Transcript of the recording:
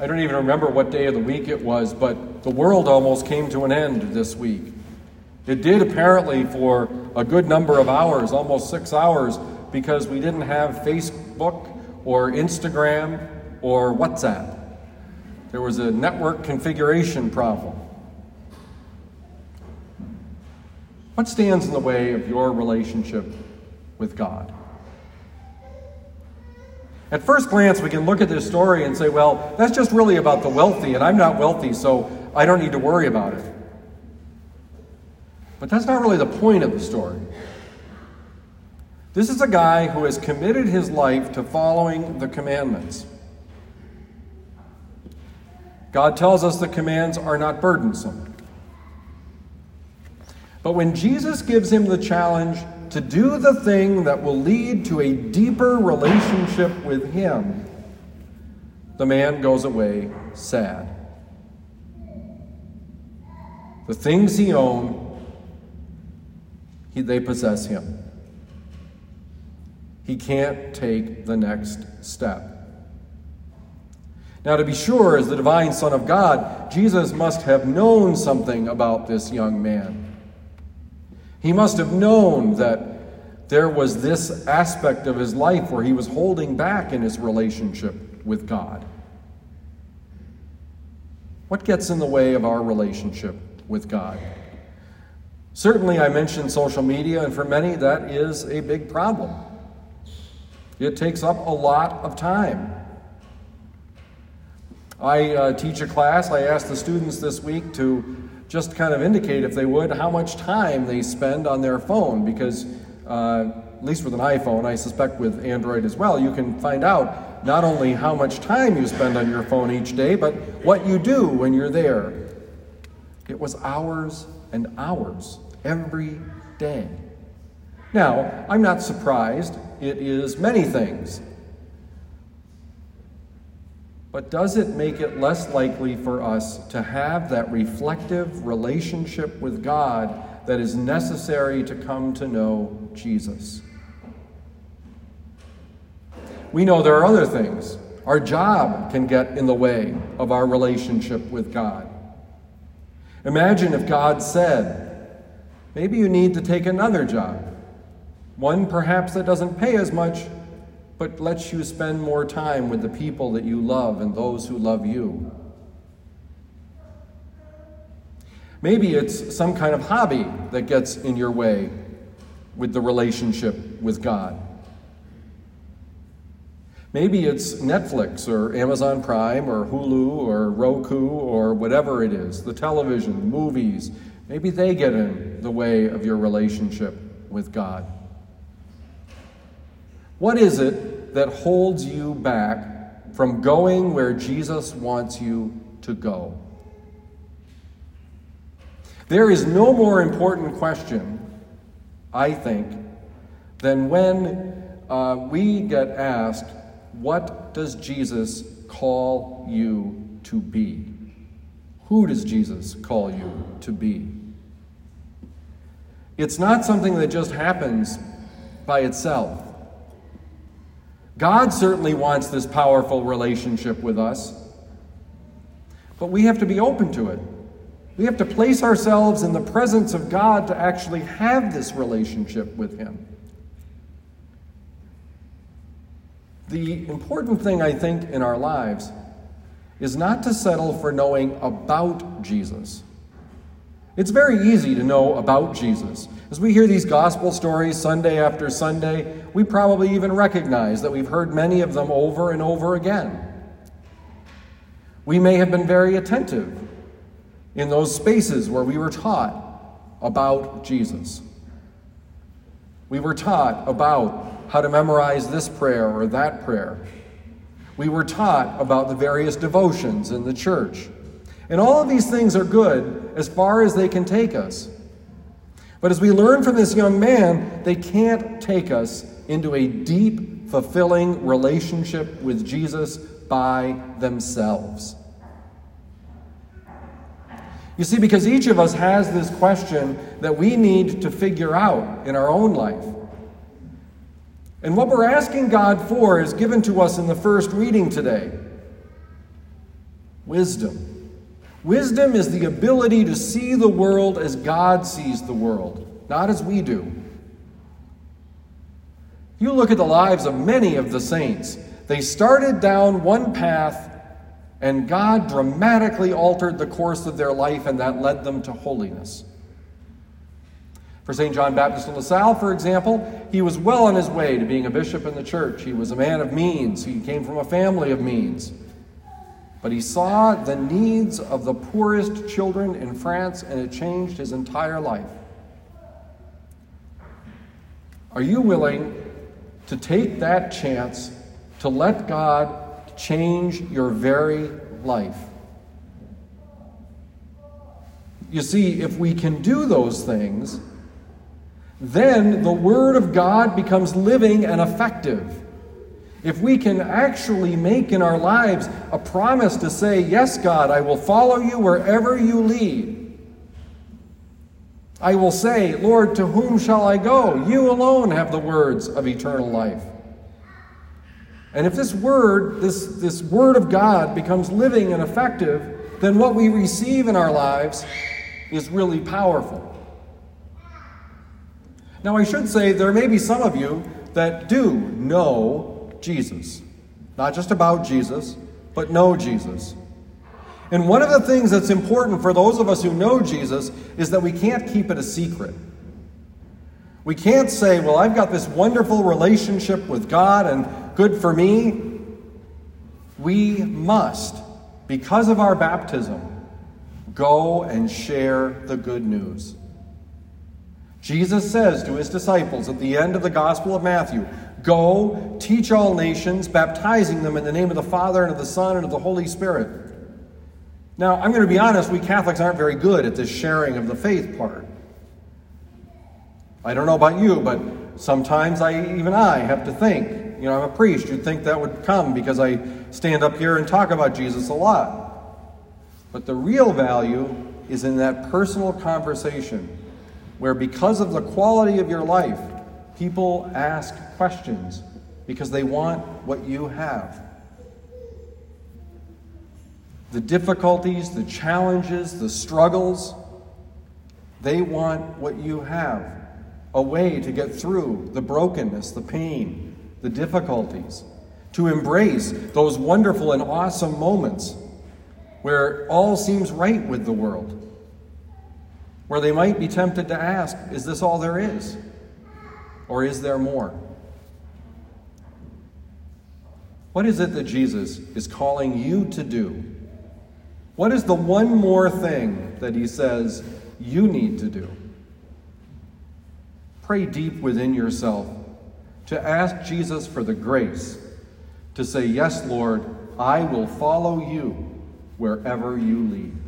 I don't even remember what day of the week it was, but the world almost came to an end this week. It did apparently for a good number of hours, almost six hours, because we didn't have Facebook or Instagram or WhatsApp. There was a network configuration problem. What stands in the way of your relationship with God? At first glance, we can look at this story and say, well, that's just really about the wealthy, and I'm not wealthy, so I don't need to worry about it. But that's not really the point of the story. This is a guy who has committed his life to following the commandments. God tells us the commands are not burdensome. But when Jesus gives him the challenge to do the thing that will lead to a deeper relationship with him, the man goes away sad. The things he owned, he, they possess him. He can't take the next step. Now, to be sure, as the divine Son of God, Jesus must have known something about this young man. He must have known that there was this aspect of his life where he was holding back in his relationship with God. What gets in the way of our relationship with God? Certainly, I mentioned social media, and for many, that is a big problem. It takes up a lot of time. I uh, teach a class. I asked the students this week to just kind of indicate, if they would, how much time they spend on their phone, because uh, at least with an iPhone, I suspect with Android as well, you can find out not only how much time you spend on your phone each day, but what you do when you're there. It was hours and hours every day. Now, I'm not surprised. It is many things. But does it make it less likely for us to have that reflective relationship with God that is necessary to come to know Jesus? We know there are other things. Our job can get in the way of our relationship with God. Imagine if God said, maybe you need to take another job, one perhaps that doesn't pay as much, but lets you spend more time with the people that you love and those who love you. Maybe it's some kind of hobby that gets in your way with the relationship with God. Maybe it's Netflix or Amazon Prime or Hulu or Roku or whatever it is, the television, movies. Maybe they get in the way of your relationship with God. What is it that holds you back from going where Jesus wants you to go? There is no more important question, I think, than when uh, we get asked, What does Jesus call you to be? Who does Jesus call you to be? It's not something that just happens by itself. God certainly wants this powerful relationship with us, but we have to be open to it. We have to place ourselves in the presence of God to actually have this relationship with Him. The important thing, I think, in our lives is not to settle for knowing about Jesus. It's very easy to know about Jesus. As we hear these gospel stories Sunday after Sunday, we probably even recognize that we've heard many of them over and over again. We may have been very attentive in those spaces where we were taught about Jesus. We were taught about how to memorize this prayer or that prayer. We were taught about the various devotions in the church. And all of these things are good as far as they can take us. But as we learn from this young man, they can't take us into a deep, fulfilling relationship with Jesus by themselves. You see, because each of us has this question that we need to figure out in our own life. And what we're asking God for is given to us in the first reading today. Wisdom. Wisdom is the ability to see the world as God sees the world, not as we do. You look at the lives of many of the saints. They started down one path, and God dramatically altered the course of their life, and that led them to holiness. For St. John Baptist of La Salle, for example, he was well on his way to being a bishop in the church. He was a man of means, he came from a family of means. But he saw the needs of the poorest children in France, and it changed his entire life. Are you willing to take that chance to let God change your very life? You see, if we can do those things, then the Word of God becomes living and effective. If we can actually make in our lives a promise to say, Yes, God, I will follow you wherever you lead. I will say, Lord, to whom shall I go? You alone have the words of eternal life. And if this word, this, this word of God becomes living and effective, then what we receive in our lives is really powerful. Now, I should say there may be some of you that do know Jesus. Not just about Jesus, but know Jesus. And one of the things that's important for those of us who know Jesus is that we can't keep it a secret. We can't say, well, I've got this wonderful relationship with God and good for me. We must, because of our baptism, go and share the good news. Jesus says to his disciples at the end of the Gospel of Matthew Go, teach all nations, baptizing them in the name of the Father and of the Son and of the Holy Spirit. Now, I'm going to be honest, we Catholics aren't very good at this sharing of the faith part. I don't know about you, but sometimes I, even I, have to think. You know, I'm a priest. You'd think that would come because I stand up here and talk about Jesus a lot. But the real value is in that personal conversation where, because of the quality of your life, people ask questions because they want what you have. The difficulties, the challenges, the struggles, they want what you have a way to get through the brokenness, the pain, the difficulties, to embrace those wonderful and awesome moments where all seems right with the world where they might be tempted to ask, Is this all there is? Or is there more? What is it that Jesus is calling you to do? What is the one more thing that he says you need to do? Pray deep within yourself to ask Jesus for the grace to say, Yes, Lord, I will follow you wherever you lead.